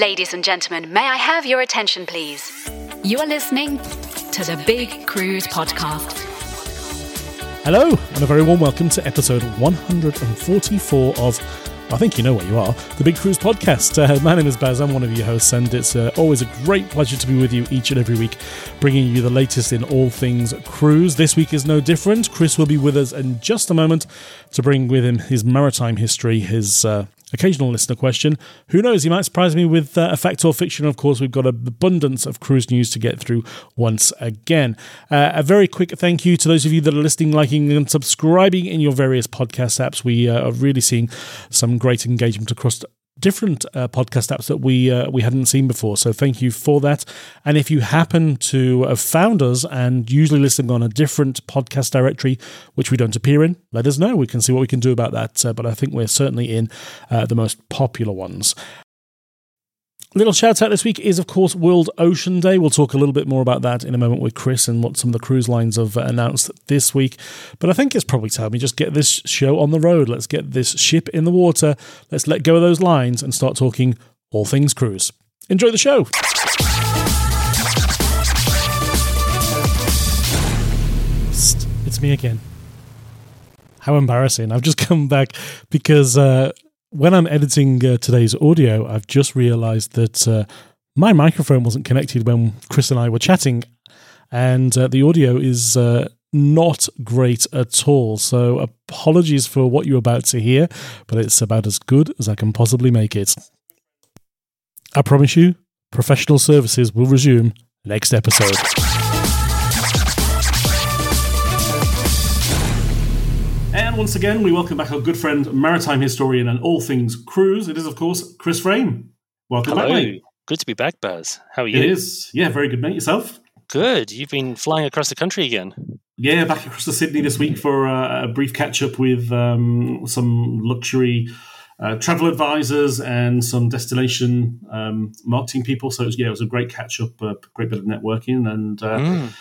Ladies and gentlemen, may I have your attention, please? You are listening to the Big Cruise Podcast. Hello, and a very warm welcome to episode 144 of I think you know where you are. The Big Cruise Podcast. Uh, my name is Baz. I'm one of your hosts, and it's uh, always a great pleasure to be with you each and every week, bringing you the latest in all things cruise. This week is no different. Chris will be with us in just a moment to bring with him his maritime history, his uh, occasional listener question. Who knows? He might surprise me with uh, a fact or fiction. Of course, we've got an abundance of cruise news to get through once again. Uh, a very quick thank you to those of you that are listening, liking, and subscribing in your various podcast apps. We uh, are really seeing some great engagement across different uh, podcast apps that we uh, we hadn't seen before. So thank you for that. And if you happen to have found us and usually listening on a different podcast directory, which we don't appear in, let us know. We can see what we can do about that. Uh, but I think we're certainly in uh, the most popular ones. Little shout out this week is, of course, World Ocean Day. We'll talk a little bit more about that in a moment with Chris and what some of the cruise lines have announced this week. But I think it's probably time we just get this show on the road. Let's get this ship in the water. Let's let go of those lines and start talking all things cruise. Enjoy the show. It's me again. How embarrassing. I've just come back because. Uh, when I'm editing uh, today's audio, I've just realized that uh, my microphone wasn't connected when Chris and I were chatting, and uh, the audio is uh, not great at all. So, apologies for what you're about to hear, but it's about as good as I can possibly make it. I promise you, professional services will resume next episode. And once again, we welcome back our good friend, maritime historian, and all things cruise. It is, of course, Chris Frame. Welcome Hello. back, mate. Good to be back, Baz. How are you? It is. Yeah, very good, mate. Yourself? Good. You've been flying across the country again. Yeah, back across to Sydney this week for uh, a brief catch up with um, some luxury uh, travel advisors and some destination um, marketing people. So it was, yeah, it was a great catch up, a great bit of networking, and uh, Mm,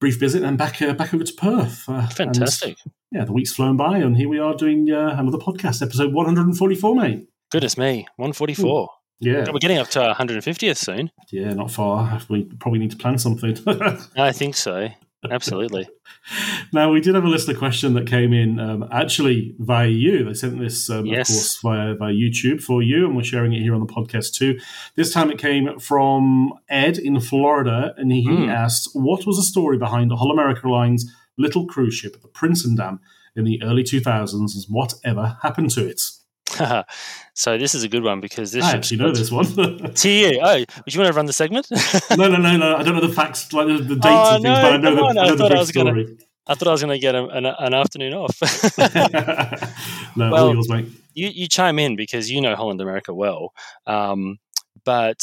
brief visit, and back uh, back over to Perth. Uh, and, fantastic. yeah, the week's flown by, and here we are doing uh, another podcast, episode one hundred and forty four, mate. Goodness me. 144. Yeah, We're getting up to our 150th soon. yeah, not far. We probably need to plan something. I think so. Absolutely. Now, we did have a listener question that came in um, actually via you. They sent this, um, Yes. of course, via, via YouTube for you, and we're sharing it here on the podcast too. This time it came from Ed in Florida, and he Hmm. asked, What was the story behind the Hull America Line's little cruise ship, the Prinsendam, in the early 2000s, and whatever happened to it? so this is a good one because this I actually know this one. To you. Oh, would you want to run the segment? no, no, no, no. I don't know the facts, like the, the dates Oh, and things, no, but I know the, on, I I the thought I brief was gonna- I thought I was going to get a, an, an afternoon off. no, all Well, yours, mate. you, you chime in because you know Holland America well. Um, but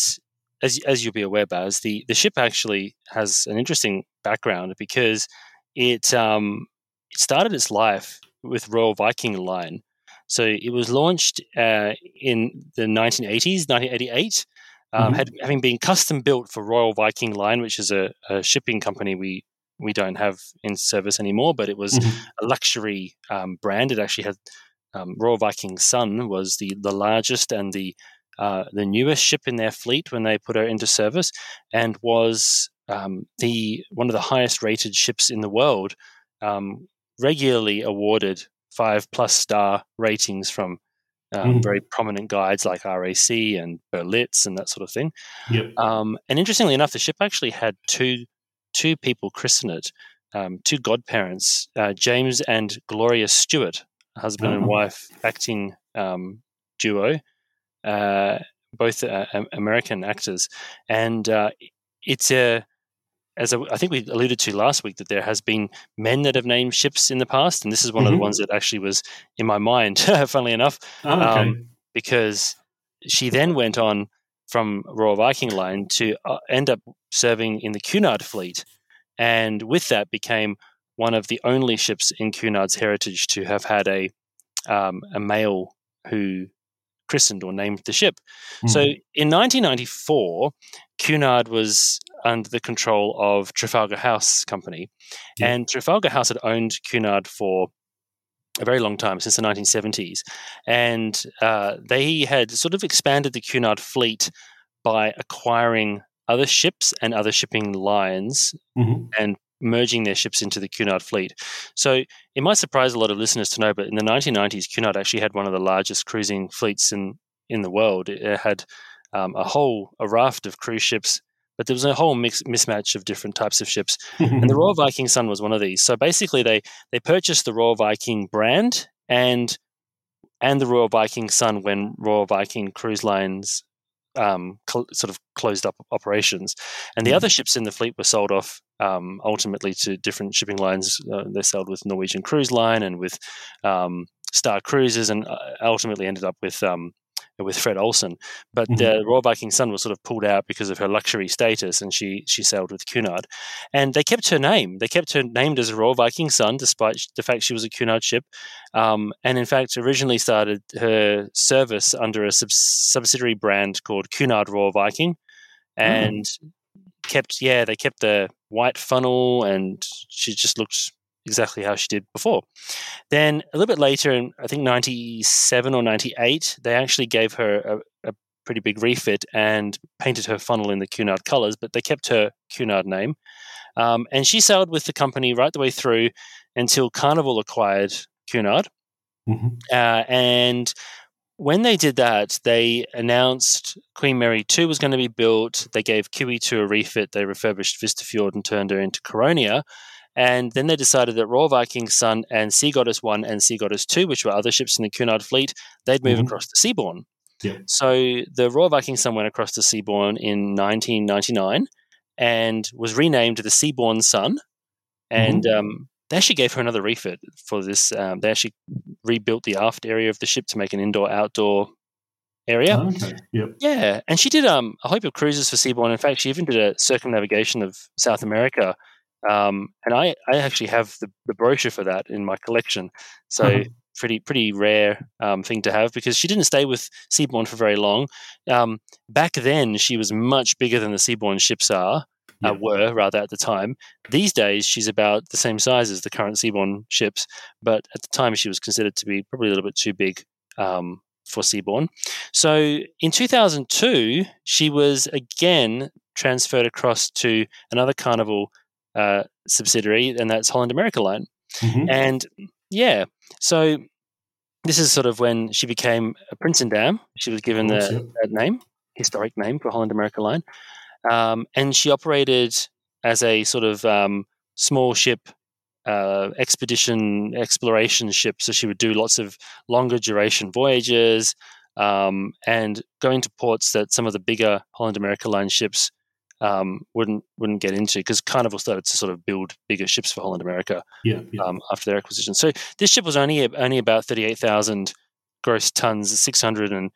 as as you'll be aware, Baz, the, the ship actually has an interesting background because it um, it started its life with Royal Viking Line. So it was launched uh, in the 1980s, 1988, um, Mm-hmm. had, having been custom built for Royal Viking Line, which is a, a shipping company we we don't have in service anymore, but it was Mhm. a luxury um, brand. It actually had um, Royal Viking Sun was the the largest and the uh, the newest ship in their fleet when they put her into service, and was um, the one of the highest rated ships in the world, um, regularly awarded five plus star ratings from um, Mhm. very prominent guides like RAC and Berlitz and that sort of thing. Yep. Um, and interestingly enough, the ship actually had two two people christen it, um, two godparents, uh, James and Gloria Stewart, husband and Oh. wife acting um, duo, uh, both uh, American actors, and uh, it's a. As I think we alluded to last week, that there has been men that have named ships in the past, and this is one of Mhm. the ones that actually was in my mind. funnily enough, Oh, okay. um, because she then went on from Royal Viking Line to uh, end up serving in the Cunard fleet, and with that became one of the only ships in Cunard's heritage to have had a um, a male who christened or named the ship. So Mhm. in 1994, Cunard was under the control of Trafalgar House Company, Yeah. and Trafalgar House had owned Cunard for a very long time, since the 1970s. And uh, they had sort of expanded the Cunard fleet by acquiring other ships and other shipping lines Mhm. and merging their ships into the Cunard fleet. So it might surprise a lot of listeners to know, but in the 1990s, Cunard actually had one of the largest cruising fleets in, in the world. It had um, a whole a raft of cruise ships, but there was a whole mix, mismatch of different types of ships and the Royal Viking Sun was one of these. So basically, they they purchased the Royal Viking brand and and the Royal Viking Sun when Royal Viking Cruise Lines um, cl- sort of closed up operations, and the Mhm. other ships in the fleet were sold off um, ultimately to different shipping lines. Uh, they sold with Norwegian Cruise Line and with um, Star Cruises, and uh, ultimately ended up with. Um, with Fred Olsen, but Mhm. the Royal Viking Sun was sort of pulled out because of her luxury status, and she she sailed with Cunard and they kept her name. They kept her named as a Royal Viking Sun, despite the fact she was a Cunard ship. Um, and in fact, originally started her service under a sub- subsidiary brand called Cunard Royal Viking, and kept yeah they kept the white funnel, and she just looked exactly how she did before. Then a little bit later, in I think ninety seven or ninety eight, they actually gave her a, a pretty big refit and painted her funnel in the Cunard colours, but they kept her Cunard name. Um, and she sailed with the company right the way through until Carnival acquired Cunard. Mhm. Uh, and when they did that, they announced Queen Mary 2 was going to be built. They gave QE2 a refit. They refurbished Vista Fjord and turned her into Caronia. And then they decided that Royal Viking Sun and Sea Goddess 1 and Sea Goddess 2, which were other ships in the Cunard fleet, they'd move Mhm. across to Seabourn. Yeah. So the Royal Viking Sun went across to Seabourn in 1999 and was renamed the Seabourn Sun. And um, they actually gave her another refit for this. Um, they actually rebuilt the aft area of the ship to make an indoor outdoor area. Okay. Yep. Yeah, and she did um, a hope of cruises for Seabourn. In fact, she even did a circumnavigation of South America. Um, and I, I actually have the, the brochure for that in my collection. So Uh-huh. pretty pretty rare um, thing to have because she didn't stay with Seabourn for very long. Um, back then, she was much bigger than the Seabourn ships are. Uh, were rather at the time. These days, she's about the same size as the current Seabourn ships, but at the time, she was considered to be probably a little bit too big um, for Seabourn. So in 2002, she was again transferred across to another Carnival uh, subsidiary, and that's Holland America Line. Mhm. And yeah, so this is sort of when she became a Prinsendam. She was given the, that name, historic name for Holland America Line. Um, and she operated as a sort of um, small ship uh, expedition exploration ship. So she would do lots of longer duration voyages um, and going to ports that some of the bigger Holland America Line ships um, wouldn't wouldn't get into because Carnival started to sort of build bigger ships for Holland America Yeah. yeah. um, after their acquisition. So this ship was only only about thirty eight thousand gross tons, six hundred and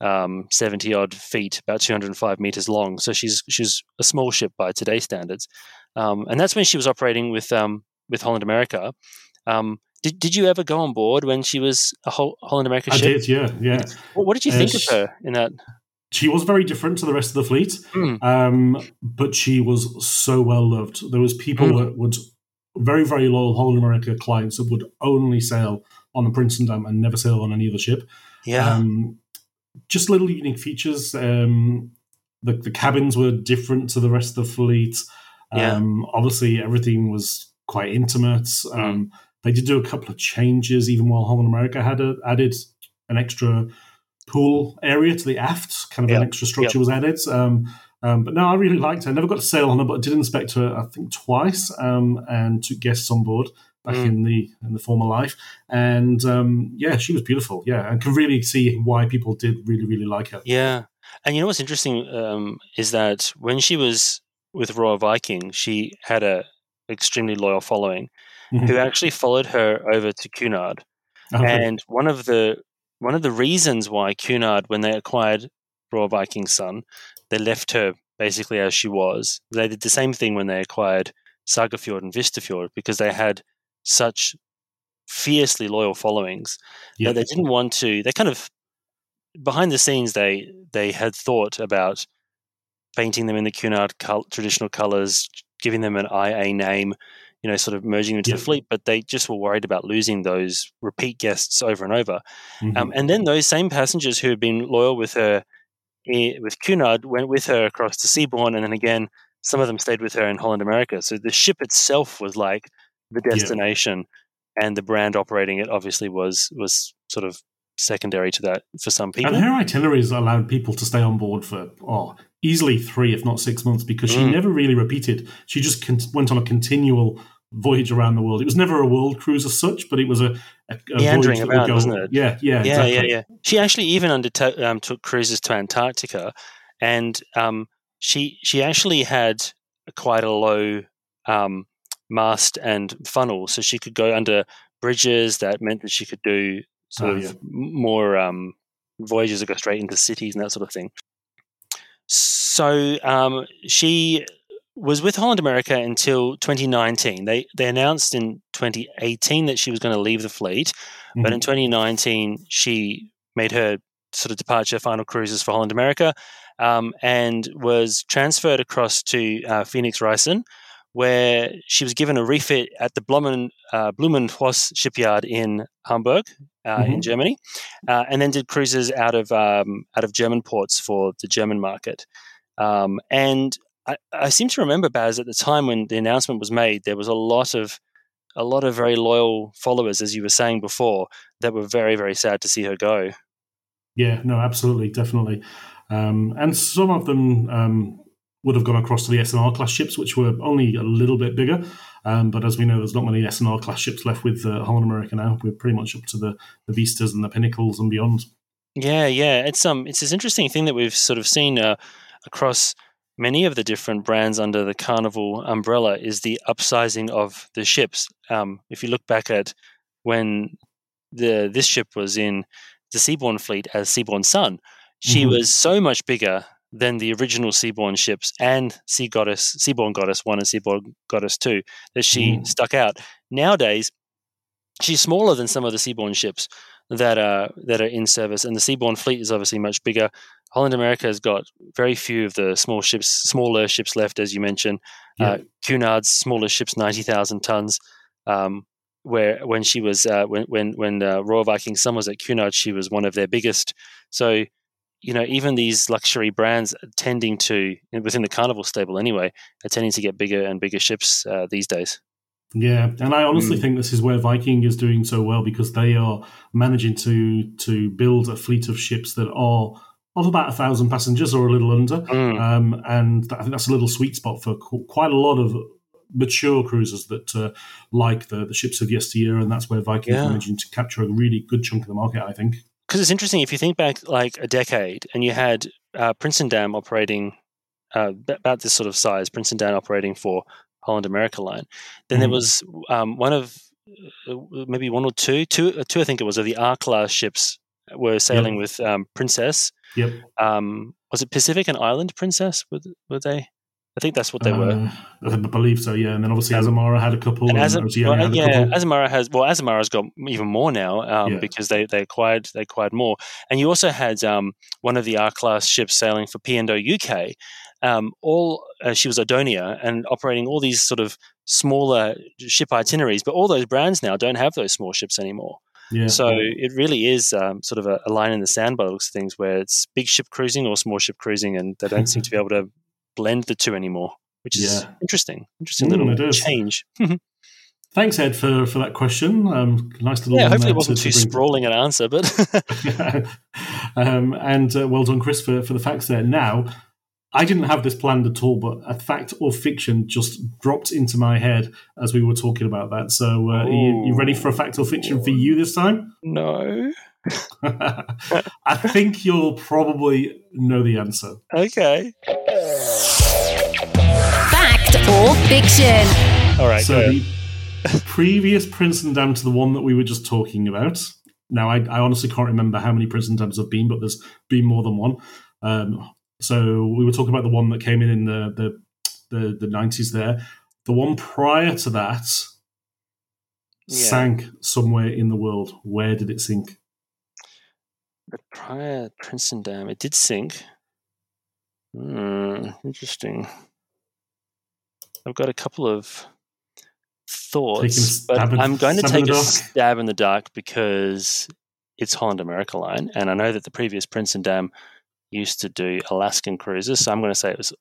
um, seventy odd feet, about two hundred and five meters long. So she's she's a small ship by today's standards, um, and that's when she was operating with um, with Holland America. Um, Did Did you ever go on board when she was a Holland America ship? I did, yeah, yeah. What, what did you uh, think of her in that? She was very different to the rest of the fleet, mm. um, but she was so well loved. There was people mm. that would very very loyal Holland America clients that would only sail on the Prinsendam and never sail on any other ship. Yeah. Um, just little unique features. Um, the, the cabins were different to the rest of the fleet. Um, yeah. Obviously, everything was quite intimate. Mm. Um, they did do a couple of changes, even while Holland America had a, added an extra pool area to the aft. Kind of yep. an extra structure yep. was added. Um, um, but no, I really liked her. I never got to sail on her, but I did inspect her, I think, twice um, and took guests on board back mm. in the in the former life. And um, yeah, she was beautiful. Yeah, and can really see why people did really really like her. Yeah, and you know what's interesting um, is that when she was with Royal Viking, she had a extremely loyal following mm-hmm. who actually followed her over to Cunard. Okay. And one of the one of the reasons why Cunard, when they acquired Royal Viking Sun, they left her basically as she was. They did the same thing when they acquired Sagafjord and Vistafjord because they had such fiercely loyal followings yep. that they didn't want to. They kind of behind the scenes they they had thought about painting them in the Cunard traditional colors, giving them an IA name, you know, sort of merging into yep. the fleet, but they just were worried about losing those repeat guests over and over. Mm-hmm. Um, and then those same passengers who had been loyal with her with Cunard went with her across to Seabourn, and then again, some of them stayed with her in Holland America. So the ship itself was like the destination, yeah. and the brand operating it obviously was was sort of secondary to that for some people. And her itineraries allowed people to stay on board for oh easily three, if not six months, because she mm. never really repeated. She just con- went on a continual voyage around the world. It was never a world cruise as such, but it was a, a, a voyage around, wasn't it? Yeah, yeah, yeah, exactly. yeah, yeah. She actually even undertook um, took cruises to Antarctica, and um, she she actually had quite a low um, mast and funnel, so she could go under bridges. That meant that she could do sort oh, of yeah. more um, voyages that go straight into cities and that sort of thing. So um, she was with Holland America until 2019. They they announced in 2018 that she was going to leave the fleet, mm-hmm. but in mm-hmm. 2019 she made her sort of departure final cruises for Holland America, um, and was transferred across to uh, Phoenix Reisen, where she was given a refit at the Blumen, uh, Blumenholz shipyard in Hamburg, uh, mm-hmm. in Germany, uh, and then did cruises out of um, out of German ports for the German market. Um, and I, I seem to remember Baz at the time when the announcement was made, there was a lot of a lot of very loyal followers, as you were saying before, that were very very sad to see her go. Yeah, no, absolutely, definitely, um, and some of them um, would have gone across to the SNR class ships, which were only a little bit bigger. Um, but as we know, there's not many SNR class ships left with uh, Holland America now. We're pretty much up to the, the Vistas and the Pinnacles and beyond. Yeah, yeah, it's um, it's this interesting thing that we've sort of seen uh, across many of the different brands under the Carnival umbrella is the upsizing of the ships. Um, if you look back at when the this ship was in the Seabourn fleet as Seabourn Sun, she mm-hmm. was so much bigger than the original Seabourn ships and Sea Goddess, Seabourn Goddess One and Seabourn Goddess Two that she mm. stuck out. Nowadays, she's smaller than some of the Seabourn ships that are that are in service, and the Seabourn fleet is obviously much bigger. Holland America has got very few of the small ships, smaller ships left, as you mentioned. Yeah. Uh, Cunard's smaller ships, ninety thousand tons. Um, where when she was uh, when when when uh, Royal Viking Sun was at Cunard, she was one of their biggest. So, you know, even these luxury brands tending to within the Carnival stable anyway, are tending to get bigger and bigger ships uh, these days. Yeah, and I honestly mm. think this is where Viking is doing so well because they are managing to to build a fleet of ships that are of about a thousand passengers or a little under, mm. um, and I think that's a little sweet spot for quite a lot of mature cruisers that uh, like the, the ships of yesteryear, and that's where Viking yeah. is managing to capture a really good chunk of the market. I think because it's interesting if you think back like a decade, and you had uh, Dam operating uh, about this sort of size, Prinsendam operating for Holland America line. Then mm. there was um, one of uh, maybe one or two, two, uh, two I think it was, of the R class ships were sailing yep. with um, Princess. Yep. Um, was it Pacific and Island Princess? Were, were they? I think that's what they were. Uh, I believe so, yeah. And then obviously Azamara had a couple. And and Azam- Oceania well, had yeah, couple. Azamara has well, Azamara's got even more now um, Yeah. because they, they acquired they acquired more. And you also had um, one of the R class ships sailing for P&O UK. Um, all uh, she was Adonia and operating all these sort of smaller ship itineraries, but all those brands now don't have those small ships anymore. Yeah. So it really is um, sort of a, a line in the sand by the looks of things, where it's big ship cruising or small ship cruising, and they don't seem to be able to blend the two anymore, which is Yeah. interesting. Interesting Mm, little change. Thanks, Ed, for, for that question. Um, nice little yeah, hopefully it wasn't to- too to sprawling an answer, but um, and uh, well done, Chris, for, for the facts there. Now, I didn't have this planned at all, but a fact or fiction just dropped into my head as we were talking about that. So, uh, are you, you ready for a fact or fiction for you this time? no. I think you'll probably know the answer. Okay. Fact or fiction? All right. so go. the previous Prinsendam to the one that we were just talking about. Now, I, I honestly can't remember how many Prinsendams have been, but there's been more than one. Um, so we were talking about the one that came in in the the the, the 90s there. The one prior to that Yeah. sank somewhere in the world. Where did it sink? The prior Prinsendam, it did sink. Hmm, interesting. I've got a couple of thoughts, but I'm going to take a dark. stab in the dark because it's Holland America Line, and I know that the previous Prinsendam used to do Alaskan cruises, so I'm going to say it was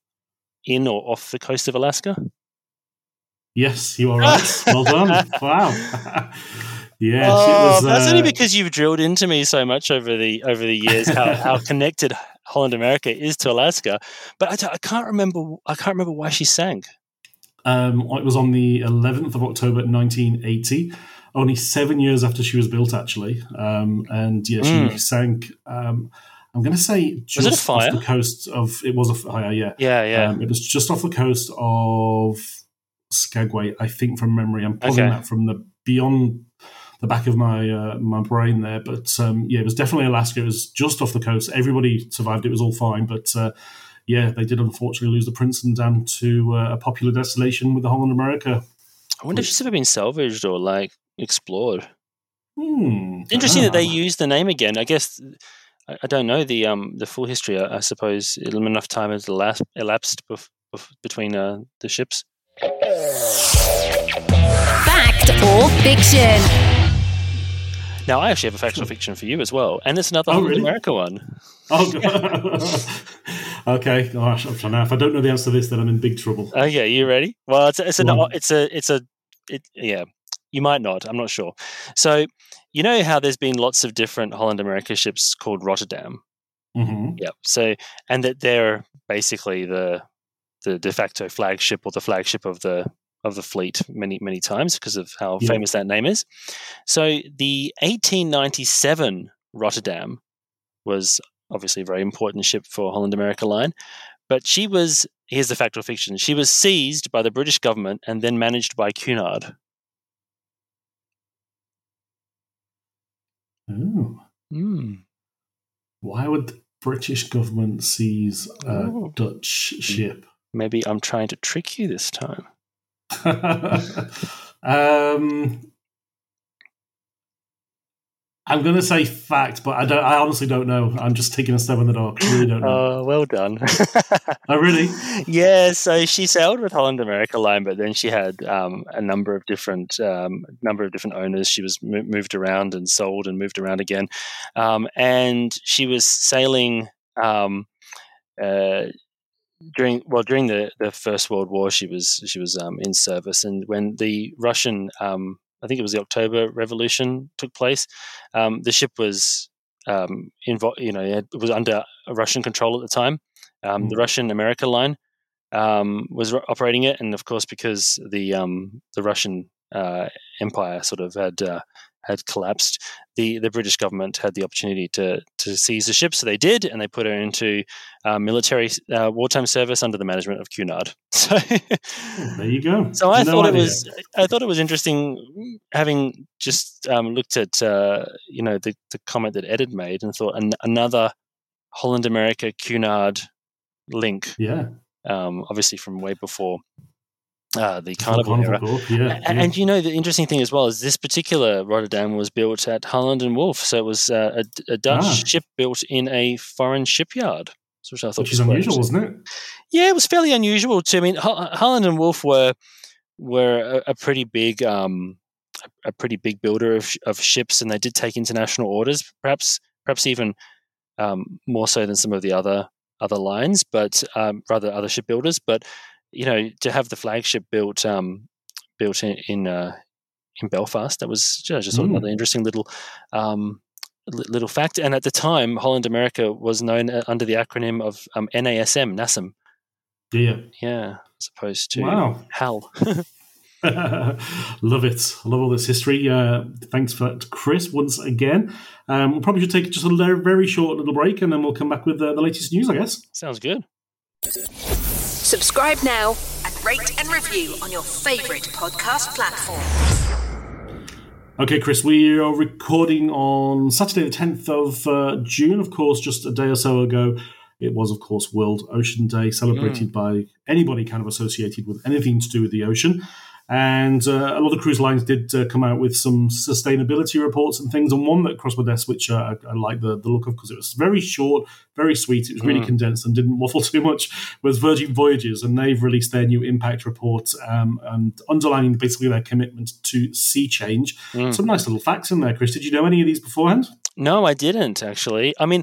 in or off the coast of Alaska. Yes, you are right. well done. Wow. yeah, oh, was. that's uh, only because you've drilled into me so much over the over the years how, how connected Holland America is to Alaska. But I, can't remember. I can't remember why she sank. Um, it was on the 11th of October 1980, only seven years after she was built, actually. Um, and yeah, she Mm. sank. Um, I'm going to say just Was it off the coast of. It was a fire, yeah. Yeah, yeah. Um, it was just off the coast of Skagway, I think, from memory. I'm pulling Okay. that from the beyond the back of my uh, my brain there, but um, yeah, it was definitely Alaska. It was just off the coast. Everybody survived. It was all fine, but. Uh, yeah, they did unfortunately lose the Prinsendam to uh, a popular destination with the whole Holland America. I wonder if she's ever been salvaged or like explored. Hmm. Interesting that they Ah. used the name again. I guess I, I don't know the um the full history. I, I suppose enough time has elapsed, elapsed bef- bef- between uh, the ships. Fact or fiction? Now I actually have a factual fiction for you as well, and it's another Oh, really? America one. Oh, God. okay. Gosh, I'm trying now. If I don't know the answer to this, then I'm in big trouble. Okay, you ready? Well, it's a, it's a on. it's a it's a it, yeah. You might not. I'm not sure. So you know how there's been lots of different Holland America ships called Rotterdam. hmm Yep. So and that they're basically the the de facto flagship or the flagship of the of the fleet many many times because of how Yeah. famous that name is. So the 1897 Rotterdam was obviously a very important ship for Holland America Line, but she was here's the fact or fiction. She was seized by the British government and then managed by Cunard. Ooh. Hmm. Why would the British government seize a Ooh. Dutch ship? Maybe I'm trying to trick you this time. um, I'm going to say fact, but I don't. I honestly don't know. I'm just taking a stab in the dark. I really don't know. Oh, well done. oh, really? yeah, so she sailed with Holland America Line, but then she had um, a number of different um, number of different owners. She was mo- moved around and sold and moved around again, um, and she was sailing um, uh, during well during the, the First World War. She was she was um, in service, and when the Russian um, I think it was the October Revolution took place, um, the ship was um, invo- you know it was under Russian control at the time. Um, The Russian America line um, was ro- operating it, and of course, because the um, the Russian uh, Empire sort of had uh, had collapsed, the the British government had the opportunity to to seize the ship, so they did, and they put her into uh, military uh, wartime service under the management of Cunard. So. There you go. So I No thought idea. it was I thought it was interesting having just um, looked at uh, you know the, the comment that Ed had made and thought an, another Holland America Cunard link Yeah. um, obviously from way before uh, the Carnival, Carnival era. Yeah, A- yeah. And you know the interesting thing as well is this particular Rotterdam was built at Harland and Wolff, so it was uh, a, a Dutch Ah. ship built in a foreign shipyard, which I thought which was is unusual, wasn't it? Yeah, it was fairly unusual too. I mean, Harland and Wolff were were a, a pretty big um, a, a pretty big builder of, of ships, and they did take international orders, perhaps perhaps even um, more so than some of the other other lines, but um, rather other shipbuilders. But you know, to have the flagship built um, built in in, uh, in Belfast, that was you know, just Mm. another interesting little. Um, Little fact, and at the time, Holland America was known uh, under the acronym of um, NASM, NASM, Yeah. yeah, as opposed to Wow. HAL. love it. I love all this history. Uh, thanks for that, Chris, once again. Um, we'll probably should take just a very short little break and then we'll come back with uh, the latest news, I guess. Sounds good. Subscribe now and rate and review on your favourite podcast platform. Okay, Chris, we are recording on Saturday, the 10th of uh, June, of course, just a day or so ago. It was, of course, World Ocean Day, celebrated by anybody kind of associated with anything to do with the ocean. And uh, a lot of cruise lines did uh, come out with some sustainability reports and things, and one that crossed my desk, which uh, I, I like the, the look of because it was very short, very sweet. It was really condensed and didn't waffle too much. Was Virgin Voyages, and they've released their new impact report um, and underlining basically their commitment to sea change. Some nice little facts in there, Chris. Did you know any of these beforehand? No, I didn't actually. I mean,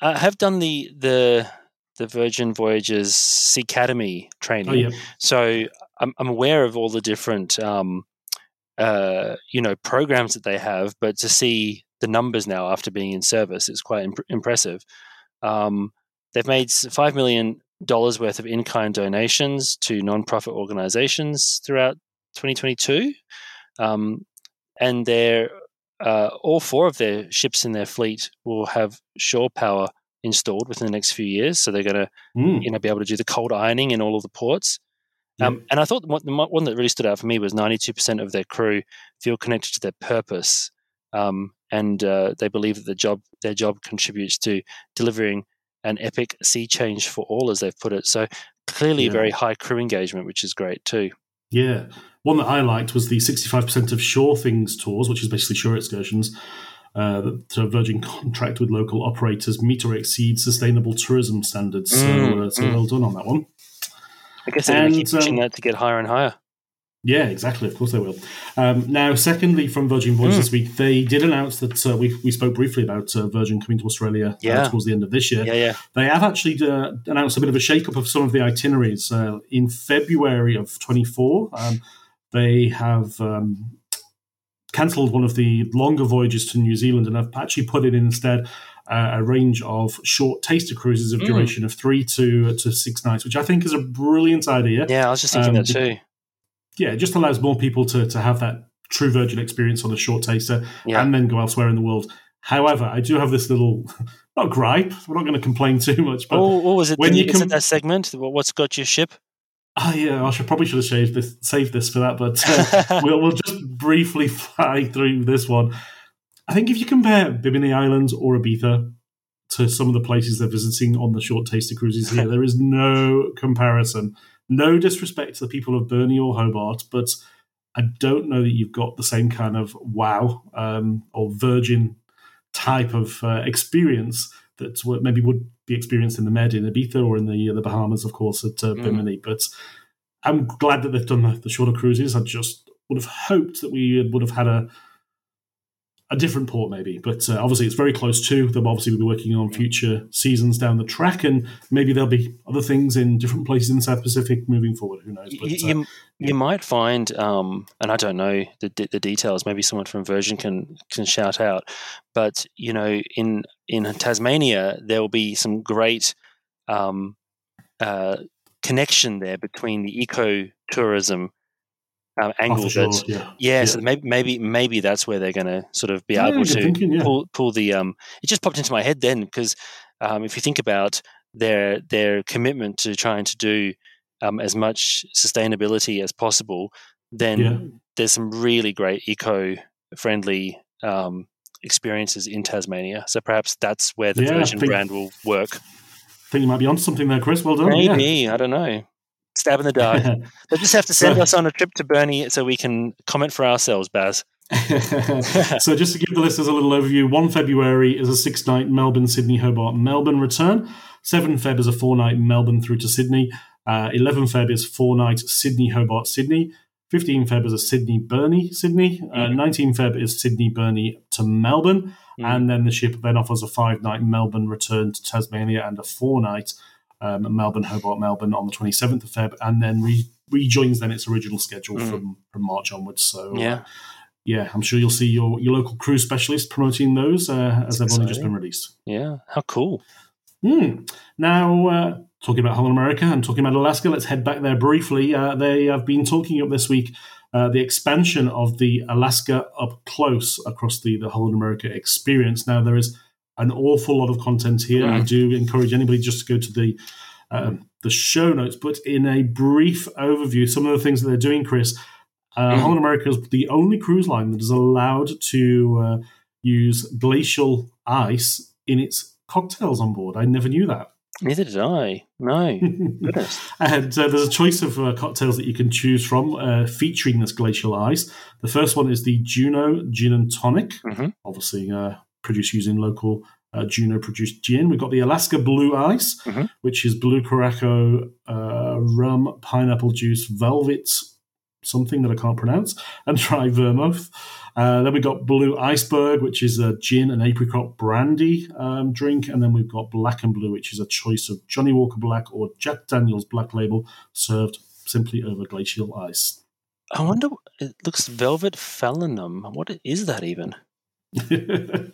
I have done the the the Virgin Voyages Sea Academy training, Oh, yeah. so I'm, I'm aware of all the different um, uh, you know programs that they have. But to see the numbers now after being in service it's quite imp- impressive. Um, they've made five million dollars worth of in-kind donations to non-profit organizations throughout 2022, um, and they're uh, all four of their ships in their fleet will have shore power installed within the next few years. So they're going to, Mm. you know, be able to do the cold ironing in all of the ports. Um, and I thought the one- the mo- one that really stood out for me was 92% of their crew feel connected to their purpose, um, and uh, they believe that the job their job contributes to delivering an epic sea change for all, as they've put it. So clearly, Yeah. very high crew engagement, which is great too. Yeah. One that I liked was the 65% of Shore Things tours, which is basically shore excursions, uh, that Virgin contract with local operators meet or exceed sustainable tourism standards. so, Mm, uh, so mm. well done on that one. I guess they're going to And, keep pushing um, that to get higher and higher. Yeah, exactly. Of course they will. Um, now, secondly, from Virgin Voyages Hmm. this week, they did announce that uh, we, we spoke briefly about uh, Virgin coming to Australia Yeah. uh, towards the end of this year. Yeah, yeah. They have actually uh, announced a bit of a shake-up of some of the itineraries. Uh, in February of 24, um, they have um, cancelled one of the longer voyages to New Zealand and have actually put it in instead uh, a range of short taster cruises of Mm. duration of three to, to six nights, which I think is a brilliant idea. Yeah, I was just thinking Um, that too. Yeah, it just allows more people to, to have that true Virgin experience on a short taster Yeah. and then go elsewhere in the world. However, I do have this little, not gripe, we're not going to complain too much, but oh, what was it? when the- you com- that segment? What- What's got your ship? Oh yeah, I should probably should have saved this, saved this for that, but uh, we'll, we'll just briefly fly through this one. I think if you compare Bimini Islands or Ibiza to some of the places they're visiting on the short taster cruises here, there is no comparison. No disrespect to the people of Burnie or Hobart, but I don't know that you've got the same kind of wow um, or virgin type of uh, experience that maybe would be experienced in the Med in Ibiza or in the the Bahamas, of course, at uh, Mm. Bimini. But I'm glad that they've done the, the shorter cruises. I just would have hoped that we would have had a a different port, maybe. But uh, obviously, it's very close to. them obviously we'll be working on future seasons down the track, and maybe there'll be other things in different places in the South Pacific moving forward. Who knows? But, you, uh, you, might find, um, and I don't know the, the the details. Maybe someone from Virgin can can shout out. But you know, in in Tasmania, there will be some great um, uh, connection there between the eco tourism um, oh, for angle. sure, that yeah. yeah, so maybe maybe maybe that's where they're going to sort of be Yeah, able to thinking, yeah. pull pull the. Um, it just popped into my head then because um, if you think about their their commitment to trying to do um, as much sustainability as possible, then Yeah. there's some really great eco friendly um, experiences in Tasmania. So perhaps that's where the Yeah, Virgin think- brand will work. I think you might be onto something there, Chris. Well done. Maybe Yeah. I don't know. Stab in the dark. They'll just have to send us on a trip to Burnie so we can comment for ourselves, Baz. so just to give the listeners a little overview, 1 February is a six-night Melbourne, Sydney, Hobart, Melbourne return. 7 Feb is a four-night Melbourne through to Sydney. Uh, 11 Feb is four-night Sydney, Hobart, Sydney. 15 Feb is a Sydney, Burnie, Sydney. Uh, 19 Feb is Sydney, Burnie to Melbourne. And then the ship then offers a five-night Melbourne return to Tasmania and a four-night um, Melbourne, Hobart, Melbourne on the 27th of Feb, and then re- rejoins then its original schedule from, from March onwards. So uh, Yeah. yeah, I'm sure you'll see your, your local cruise specialist promoting those uh, as they've only just been released. Yeah. How cool. Hmm. Now, uh, talking about Holland America and talking about Alaska, let's head back there briefly. Uh, they have been talking up this week uh, the expansion of the Alaska Up Close across the, the Holland America experience. Now, there is an awful lot of content here. I do encourage anybody just to go to the um, the show notes, but in a brief overview, some of the things that they're doing, Chris. Uh, Holland America is the only cruise line that is allowed to uh, use glacial ice in its cocktails on board. I never knew that. Neither did I. No. And uh, there's a choice of uh, cocktails that you can choose from uh, featuring this glacial ice. The first one is the Juneau Gin and Tonic, Mhm. obviously uh, produced using local uh, Juneau produced gin. We've got the Alaska Blue Ice, Mhm. which is blue Curaçao uh, rum, pineapple juice, velvet, something that I can't pronounce, and dry vermouth. Uh, then we've got Blue Iceberg, which is a gin and apricot brandy um, drink. And then we've got Black and Blue, which is a choice of Johnnie Walker Black or Jack Daniels Black Label, served simply over glacial ice. I wonder. It looks velvet falernum. What is that even?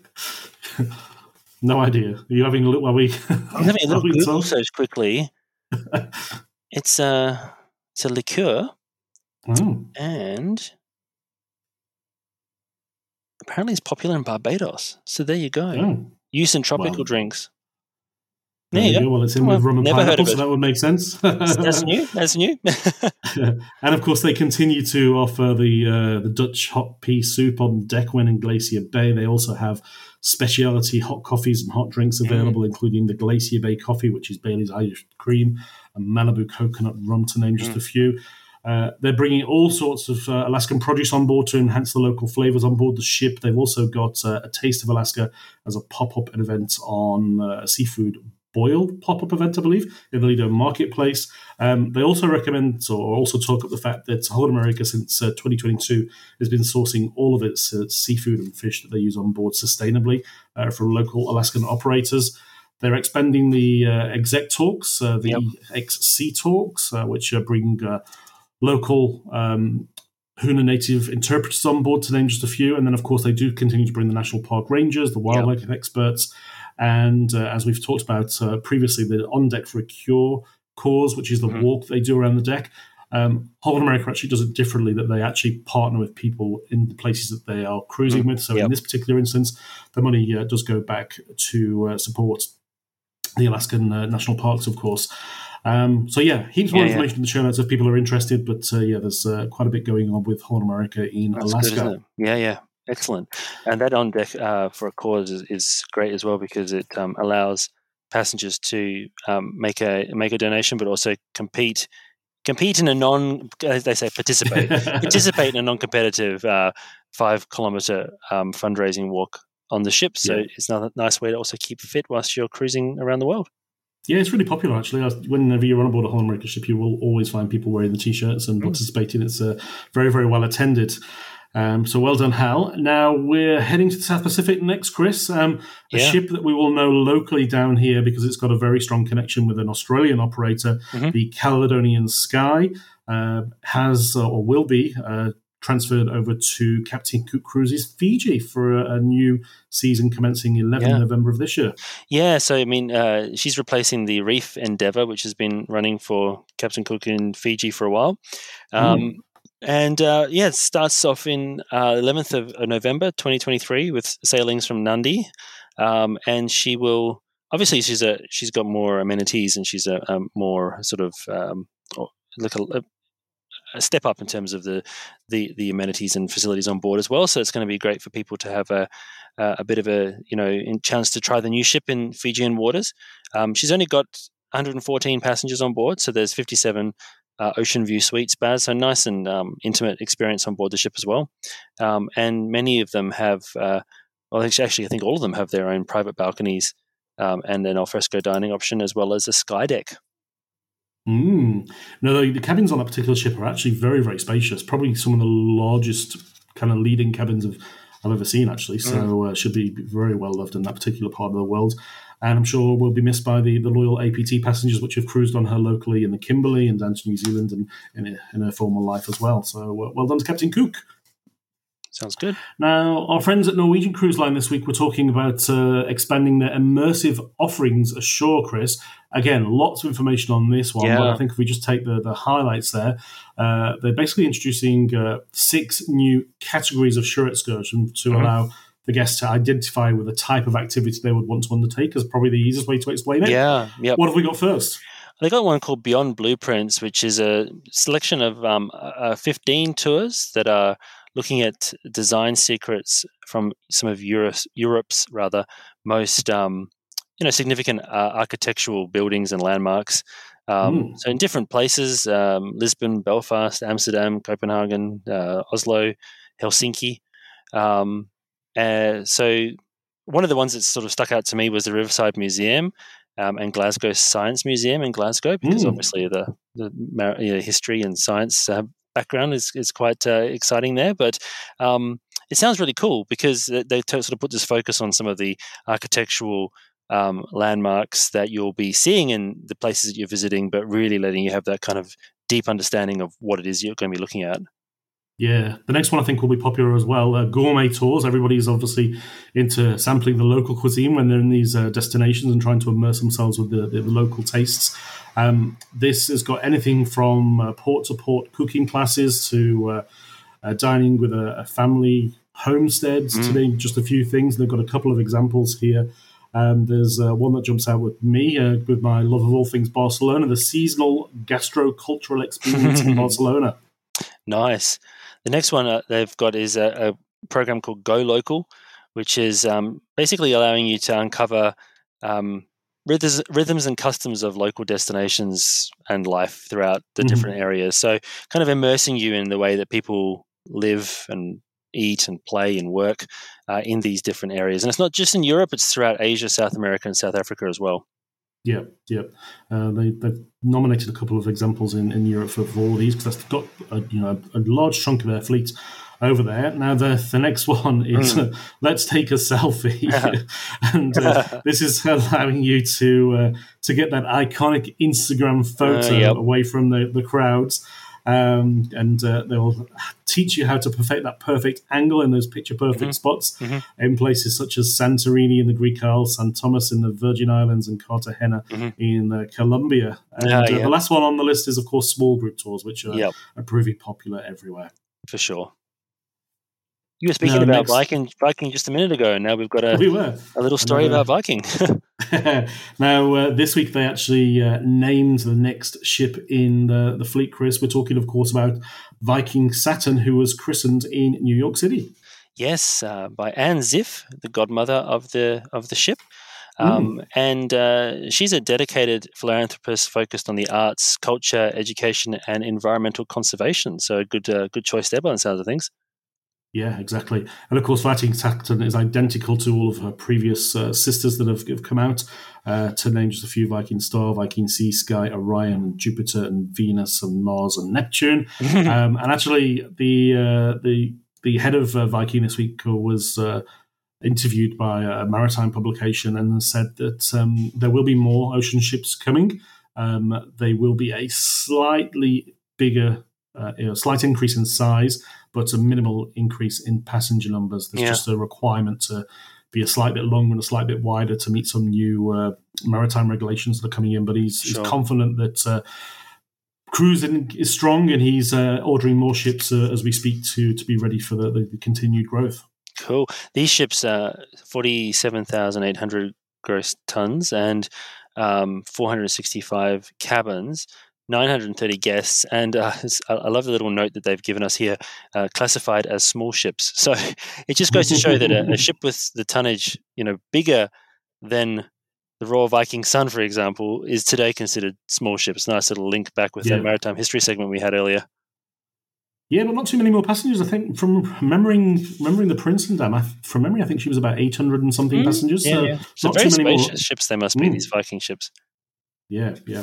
no idea. Are you having a look while we? I'm having a while Google talk? search quickly. It's a it's a liqueur, Oh, and apparently it's popular in Barbados. So there you go. oh. Use in tropical drinks. There There you go. go. Well, it's in with rum and never pineapple, so that would make sense. That's new. That's new. and of course, they continue to offer the uh, the Dutch hot pea soup on Deckwin and Glacier Bay. They also have specialty hot coffees and hot drinks available, including the Glacier Bay coffee, which is Bailey's Irish cream, and Malibu coconut rum, to name just a few. Uh, they're bringing all sorts of uh, Alaskan produce on board to enhance the local flavors on board the ship. They've also got uh, a Taste of Alaska as a pop up event on uh, seafood boil pop up event, I believe, in the Lido Marketplace. Um, they also recommend or also talk up the fact that Holland America since uh, 2022 has been sourcing all of its uh, seafood and fish that they use on board sustainably uh, from local Alaskan operators. They're expanding the uh, exec talks, uh, the XC talks, uh, which uh, bring uh, local um, Huna native interpreters on board, to name just a few. And then, of course, they do continue to bring the national park rangers, the wildlife experts, and uh, as we've talked about uh, previously, the on deck for a cure cause, which is the walk they do around the deck. Um, Holland America actually does it differently, that they actually partner with people in the places that they are cruising with. So Yep. in this particular instance, the money uh, does go back to uh, support the Alaskan uh, national parks, of course. Um, so yeah, heaps more Yeah, yeah. information in the show notes if people are interested. But uh, yeah, there's uh, quite a bit going on with Holland America in That's Alaska. good. Yeah, yeah. Excellent. And that on deck uh, for a cause is, is great as well because it um, allows passengers to um, make a make a donation, but also compete compete in a non as they say participate participate in a non competitive uh, five kilometer um, fundraising walk on the ship. So Yeah. it's another nice way to also keep fit whilst you're cruising around the world. Yeah, it's really popular actually. Whenever you're on board a Holland America ship, you will always find people wearing the t-shirts Mm. and participating. It's uh, very, very well attended. Um, so well done, Hal. Now we're heading to the South Pacific next, Chris. Um, a Yeah. ship that we will know locally down here because it's got a very strong connection with an Australian operator, Mhm. the Caledonian Sky, uh, has uh, or will be uh, transferred over to Captain Cook Cruises Fiji for a, a new season commencing 11 Yeah. November of this year. Yeah, so I mean, uh, she's replacing the Reef Endeavour, which has been running for Captain Cook in Fiji for a while. Um, And uh, yeah, it starts off in uh, 11th of of November 2023 with sailings from Nadi. Um, and she will obviously she's a she's got more amenities and she's a, a more sort of um, like a, a step up in terms of the, the the amenities and facilities on board as well. So it's going to be great for people to have a a bit of a you know chance to try the new ship in Fijian waters. Um, she's only got 114 passengers on board, so there's 57 uh, ocean view suites, Baz. So nice and um, intimate experience on board the ship as well. Um, and many of them have, uh, well, actually, I think all of them have their own private balconies um, and an alfresco dining option as well as a sky deck. Mm. No, the, the cabins on that particular ship are actually very, very spacious. Probably some of the largest kind of leading cabins of, I've ever seen, actually. So mm. uh, should be very well loved in that particular part of the world and I'm sure will be missed by the, the loyal APT passengers, which have cruised on her locally in the Kimberley and down to New Zealand and in, in her formal life as well. So uh, well done to Captain Cook. Sounds good. Now, our friends at Norwegian Cruise Line this week were talking about uh, expanding their immersive offerings ashore, Chris. Again, lots of information on this one, yeah. but I think if we just take the, the highlights there, uh, they're basically introducing uh, six new categories of shore excursion to mm-hmm. allow the guests to identify with the type of activity they would want to undertake is probably the easiest way to explain it. Yeah. Yep. What have we got first? They got one called Beyond Blueprints, which is a selection of um, uh, 15 tours that are looking at design secrets from some of Europe's, Europe's rather most um, you know significant uh, architectural buildings and landmarks. Um, mm. So in different places, um, Lisbon, Belfast, Amsterdam, Copenhagen, uh, Oslo, Helsinki. Uh, so one of the ones that sort of stuck out to me was the Riverside Museum um, and Glasgow Science Museum in Glasgow, because mm. obviously the the you know, history and science uh, background is is quite uh, exciting there. But um, it sounds really cool because they, they sort of put this focus on some of the architectural um, landmarks that you'll be seeing in the places that you're visiting, but really letting you have that kind of deep understanding of what it is you're going to be looking at. Yeah, the next one I think will be popular as well. Uh, gourmet tours. Everybody's obviously into sampling the local cuisine when they're in these uh, destinations and trying to immerse themselves with the, the, local tastes. Um, this has got anything from uh, port to port cooking classes to uh, uh, dining with a, a family homesteads, mm. to name just a few things. They've got a couple of examples here. Um, there's uh, one that jumps out with me, uh, with my love of all things Barcelona, the seasonal gastro-cultural experience in Barcelona. Nice. The next one uh, they've got is a, a, program called Go Local, which is um, basically allowing you to uncover um, rhythms, rhythms and customs of local destinations and life throughout the mm-hmm. different areas. So, kind of immersing you in the way that people live and eat and play and work uh, in these different areas. And it's not just in Europe; it's throughout Asia, South America, and South Africa as well. Yeah, yeah. Uh, they, they've nominated a couple of examples in, in Europe for, for all these because that's got a, you know a large chunk of their fleet over there. Now the the next one is mm. uh, let's take a selfie, yeah. and uh, this is allowing you to uh, to get that iconic Instagram photo uh, yep. away from the, the crowds um, and uh, they'll teach you how to perfect that perfect angle in those picture perfect mm-hmm. spots mm-hmm. in places such as Santorini in the Greek Isles, San Thomas in the Virgin Islands, and Cartagena mm-hmm. in uh, Colombia. And uh, yeah. the last one on the list is, of course, small group tours, which are, yep. are proving popular everywhere. For sure. You were speaking about next... Viking, Viking just a minute ago, and now we've got a, we were. a little story about Viking. now, uh, this week they actually uh, named the next ship in the, the fleet, Chris. We're talking, of course, about Viking Saturn, who was christened in New York City. Yes, uh, by Anne Ziff, the godmother of the of the ship. Um, mm. And uh, she's a dedicated philanthropist focused on the arts, culture, education, and environmental conservation. So, a good, uh, good choice there by the sounds of things. Yeah, exactly. And of course, Viking Saturn is identical to all of her previous uh, sisters that have, have come out. Uh, to name just a few Viking Star, Viking Sea Sky, Orion, Jupiter, and Venus, and Mars, and Neptune. um, and actually, the uh, the the head of uh, Viking this week was uh, interviewed by a maritime publication and said that um, there will be more ocean ships coming. Um, they will be a slightly bigger, uh, a slight increase in size but a minimal increase in passenger numbers. There's yeah. just a requirement to be a slight bit longer and a slight bit wider to meet some new uh, maritime regulations that are coming in. But he's, sure. he's confident that uh, cruising is strong and he's uh, ordering more ships uh, as we speak to to be ready for the, the, the continued growth. Cool. These ships are 47,800 gross tons and um, 465 cabins 930 guests, and uh, I love the little note that they've given us here, uh, classified as small ships. So it just goes to show that a, a, ship with the tonnage, you know, bigger than the Royal Viking Sun, for example, is today considered small ships. Nice little link back with yeah. that maritime history segment we had earlier. Yeah, but not too many more passengers. I think from remembering remembering the Prinsendam, I, from memory, I think she was about eight hundred and something mm, passengers. Yeah, so, yeah. so not very too many more. ships they must be. Mm. These Viking ships. Yeah, yeah.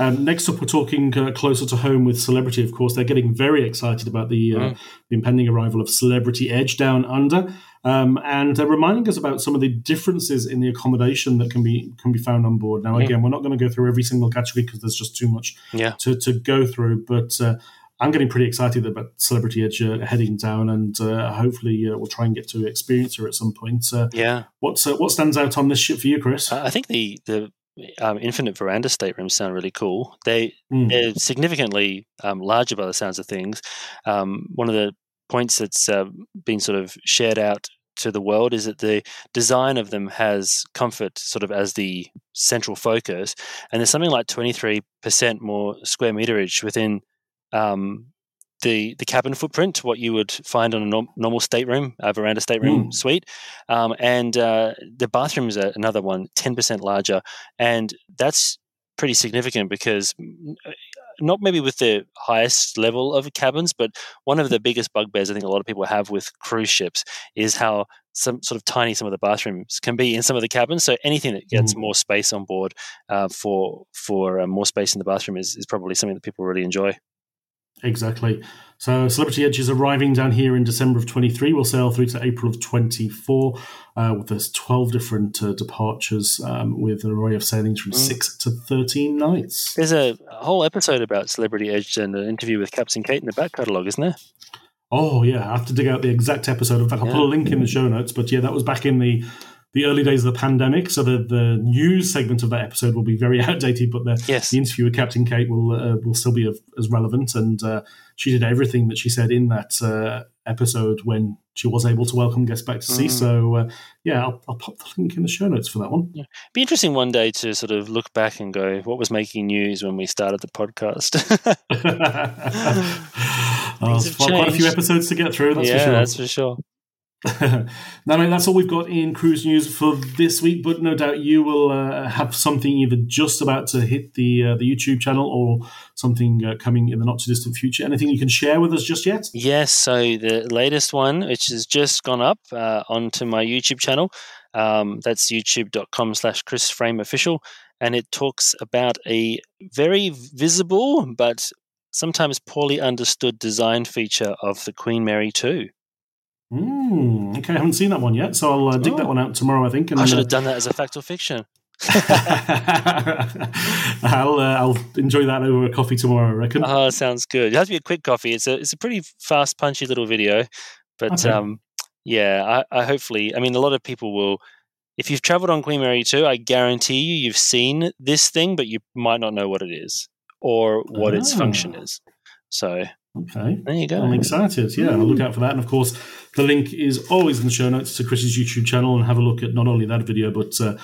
Um, next up, we're talking uh, closer to home with Celebrity. Of course, they're getting very excited about the, uh, mm. the impending arrival of Celebrity Edge down under, um, and they're reminding us about some of the differences in the accommodation that can be can be found on board. Now, mm. again, we're not going to go through every single category because there's just too much yeah. to, to go through, but. Uh, I'm getting pretty excited about Celebrity Edge uh, heading down, and uh, hopefully uh, we'll try and get to experience her at some point. Uh, yeah. What's uh, what stands out on this ship for you, Chris? I think the the um, infinite veranda staterooms sound really cool. They mm. they're significantly um, larger by the sounds of things. Um, one of the points that's uh, been sort of shared out to the world is that the design of them has comfort sort of as the central focus, and there's something like 23% more square meterage within um, the the cabin footprint, what you would find on a norm, normal stateroom, a veranda stateroom mm. suite, um, and uh, the bathrooms are another one, ten percent larger, and that's pretty significant because uh, not maybe with the highest level of cabins, but one of the biggest bugbears I think a lot of people have with cruise ships is how some sort of tiny some of the bathrooms can be in some of the cabins. So anything that gets mm. more space on board uh, for for uh, more space in the bathroom is, is probably something that people really enjoy. Exactly. So Celebrity Edge is arriving down here in December of 23. We'll sail through to April of 24 uh, with there's 12 different uh, departures um, with an array of sailings from mm. 6 to 13 nights. There's a whole episode about Celebrity Edge and an interview with Captain Kate in the back catalogue, isn't there? Oh, yeah. I have to dig out the exact episode. In fact, I'll yeah. put a link in the show notes. But yeah, that was back in the the early days of the pandemic. So the, the news segment of that episode will be very outdated, but the, yes. the interview with Captain Kate will uh, will still be of, as relevant. And uh, she did everything that she said in that uh, episode when she was able to welcome guests back to sea. Mm. So uh, yeah, I'll, I'll, pop the link in the show notes for that one. Yeah. Be interesting one day to sort of look back and go, what was making news when we started the podcast? oh, quite a few episodes to get through. That's yeah, for sure. that's for sure. now, mate, that's all we've got in cruise news for this week. But no doubt you will uh, have something either just about to hit the uh, the YouTube channel or something uh, coming in the not too distant future. Anything you can share with us just yet? Yes. So the latest one, which has just gone up uh, onto my YouTube channel, um, that's youtube.com/slash Chris Frame Official, and it talks about a very visible but sometimes poorly understood design feature of the Queen Mary 2. Mm, okay, I haven't seen that one yet, so I'll uh, dig oh. that one out tomorrow. I think. And, I should have uh, done that as a fact or fiction. I'll uh, I'll enjoy that over a coffee tomorrow. I reckon. Oh, sounds good. It has to be a quick coffee. It's a it's a pretty fast, punchy little video, but okay. um, yeah, I, I hopefully. I mean, a lot of people will. If you've travelled on Queen Mary 2, I guarantee you you've seen this thing, but you might not know what it is or what oh. its function ah. is. So Okay. There you go. I'm excited. Yeah, I'll look out for that. And of course, the link is always in the show notes to Chris's YouTube channel and have a look at not only that video, but uh,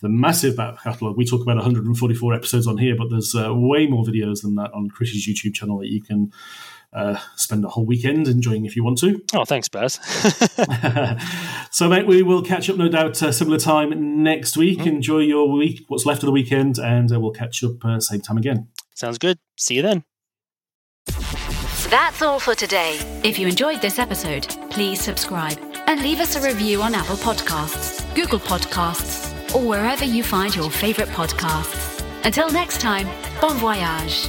the massive back catalogue. We talk about 144 episodes on here, but there's uh, way more videos than that on Chris's YouTube channel that you can uh, spend a whole weekend enjoying if you want to. Oh, thanks, Baz. so, mate, we will catch up, no doubt, uh, similar time next week. Mm-hmm. Enjoy your week, what's left of the weekend, and uh, we'll catch up uh, same time again. Sounds good. See you then. That's all for today. If you enjoyed this episode, please subscribe and leave us a review on Apple Podcasts, Google Podcasts, or wherever you find your favorite podcasts. Until next time, bon voyage.